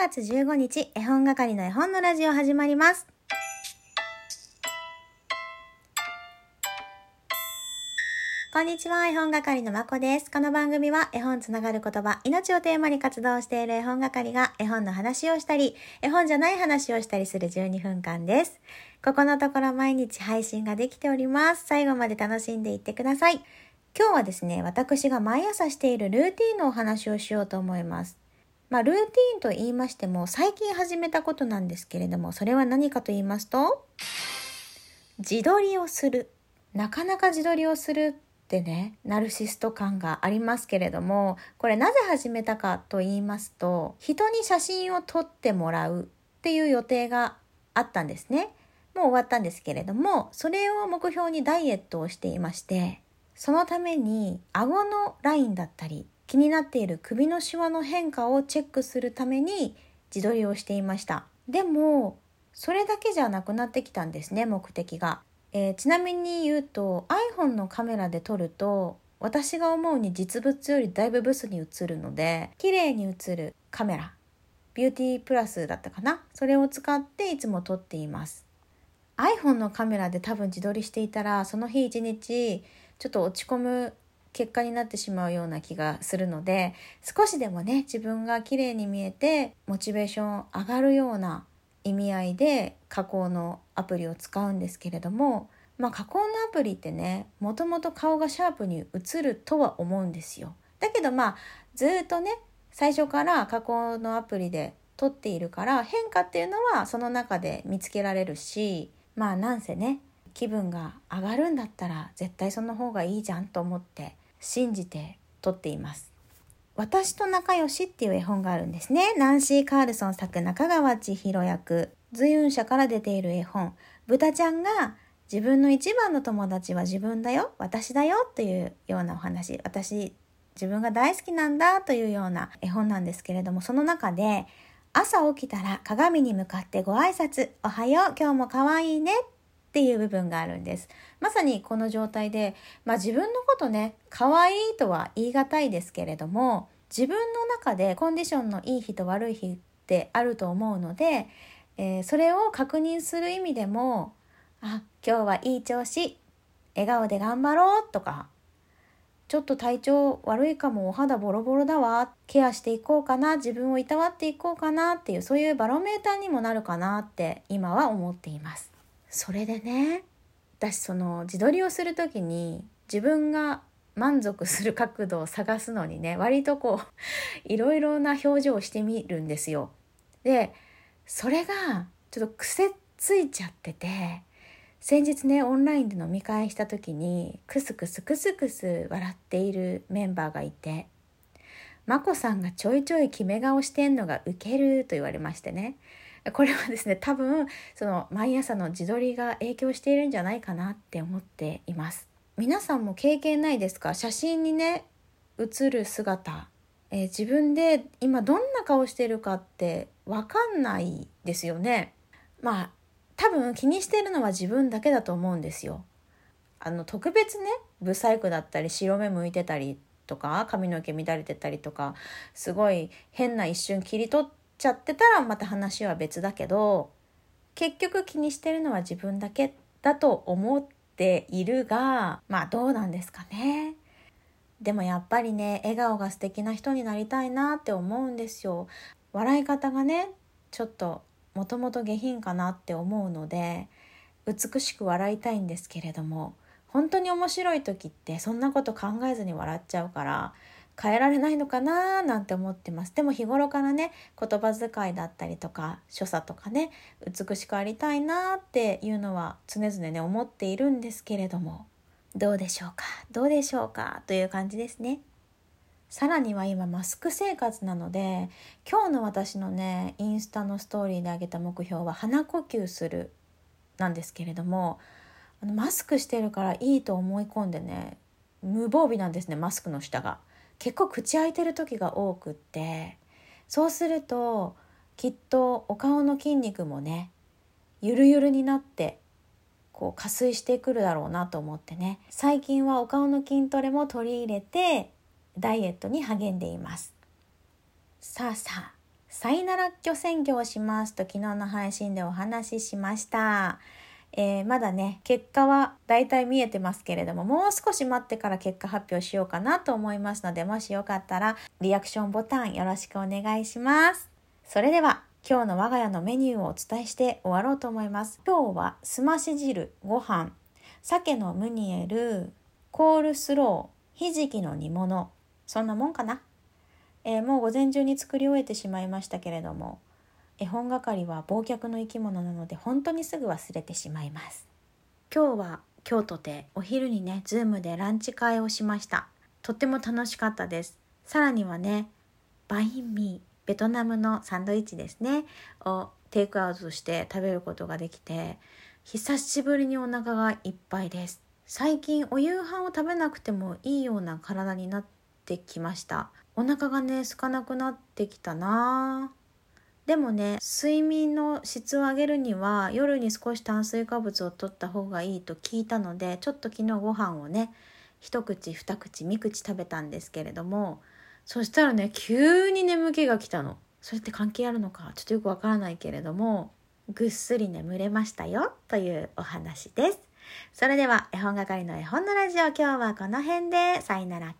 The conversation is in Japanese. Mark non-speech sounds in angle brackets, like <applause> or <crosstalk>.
月15日、絵本係の絵本のラジオ始まります。こんにちは、絵本係のまこです。この番組は絵本つながる言葉、命をテーマに活動している絵本係が絵本の話をしたり、絵本じゃない話をしたりする12分間です。ここのところ毎日配信ができております。最後まで楽しんでいってください。今日はですね、私が毎朝しているルーティンのお話をしようと思います。まあ、ルーティーンと言いましても、最近始めたことなんですけれども、それは何かと言いますと、自撮りをする。なかなか自撮りをするってね、ナルシスト感がありますけれども、これなぜ始めたかと言いますと、人に写真を撮ってもらうっていう予定があったんですね。もう終わったんですけれども、それを目標にダイエットをしていまして、そのために顎のラインだったり、気になっている首のシワの変化をチェックするために自撮りをしていました。でも、それだけじゃなくなってきたんですね、目的が。えーちなみに言うと iPhone のカメラで撮ると私が思うに実物よりだいぶブスに映るので綺麗に映るカメラビューティープラスだったかなそれを使っていつも撮っています iPhone のカメラで多分自撮りしていたらその日一日ちょっと落ち込む結果になってしまうような気がするので少しでもね自分が綺麗に見えてモチベーション上がるような意味合いで加工のアプリを使うんですけれどもまあ加工のアプリってねもともと顔がシャープに映るとは思うんですよ。だけどまあずっとね最初から加工のアプリで撮っているから変化っていうのはその中で見つけられるしまあなんせね気分が上がるんだったら絶対その方がいいじゃんと思って信じて撮っています私と仲良しっていう絵本があるんですね。ナンシー・カールソン作中川千尋役、随運社から出ている絵本。豚ちゃんが自分の一番の友達は自分だよ、私だよというようなお話。私、自分が大好きなんだというような絵本なんですけれども、その中で、朝起きたら鏡に向かってご挨拶、おはよう、今日も可愛いねっていう部分があるんです。まさにこの状態で、まあ自分のことね、可愛いとは言い難いですけれども、自分の中でコンディションのいい日と悪い日ってあると思うので、えーそれを確認する意味でも、あ、今日はいい調子、笑顔で頑張ろうとか、ちょっと体調悪いかもお肌ボロボロだわケアしていこうかな自分をいたわっていこうかなっていうそういうバロメーターにもなるかなって今は思っていますそれでね私その自撮りをする時に自分が満足する角度を探すのにね割とこう <laughs> いろいろな表情をしてみるんですよ。でそれがちょっと癖ついちゃってて先日ねオンラインで飲み会した時にクスクスクスクス笑っているメンバーがいて眞子さんがちょいちょい決め顔してんのがウケると言われましてね。これはですね多分その毎朝の自撮りが影響しているんじゃないかなって思っています。皆さんも経験ないですか？写真にね写る姿、えー自分で今どんな顔してるかってわかんないですよね。まあ多分気にしてるのは自分だけだと思うんですよ。あの特別ねブサイクだったり白目向いてたりとか髪の毛乱れてたりとかすごい変な一瞬切り取ってちゃってたらまた話は別だけど結局気にしてるのは自分だけだと思っているがまあどうなんですかね。でもやっぱりね笑顔が素敵な人になりたいなって思うんですよ。笑い方がねちょっともともと下品かなって思うので美しく笑いたいんですけれども本当に面白い時ってそんなこと考えずに笑っちゃうから変えられないのかななんて思ってます。でも日頃からね言葉遣いだったりとか所作とかね美しくありたいなっていうのは常々ね思っているんですけれどもどうでしょうかどうでしょうかという感じですね。さらには今マスク生活なので今日の私のねインスタのストーリーで挙げた目標は鼻呼吸するなんですけれどもマスクしてるからいいと思い込んでね無防備なんですねマスクの下が。結構口開いてる時が多くってそうするときっとお顔の筋肉もねゆるゆるになってこう加水してくるだろうなと思ってね最近はお顔の筋トレも取り入れてダイエットに励んでいますさあさあサイナラッキョ宣言をしますと昨日の配信でお話ししました。えー、まだね結果はだいたい見えてますけれどももう少し待ってから結果発表しようかなと思いますのでもしよかったらリアクションボタンよろしくお願いします。それでは今日の我が家のメニューをお伝えして終わろうと思います。今日はすまし汁ご飯。鮭のムニエルコールスローひじきの煮物。そんなもんかな、えー、もう午前中に作り終えてしまいましたけれども。絵本係は忘却の生き物なので本当にすぐ忘れてしまいます。今日は京都でお昼にねズームでランチ会をしました。とっても楽しかったです。さらにはねバインミーベトナムのサンドイッチですね。をテイクアウトして食べることができて久しぶりにお腹がいっぱいです。最近お夕飯を食べなくてもいいような体になってきました。お腹がね空かなくなってきたなでもね睡眠の質を上げるには夜に少し炭水化物を取った方がいいと聞いたのでちょっと昨日ご飯をね一口二口三口食べたんですけれどもそしたらね急に眠気が来たの。それって関係あるのか？ちょっとよくわからないけれどもぐっすり眠れましたよというお話です。それでは絵本係の絵本のラジオ今日はこの辺で。さよなら。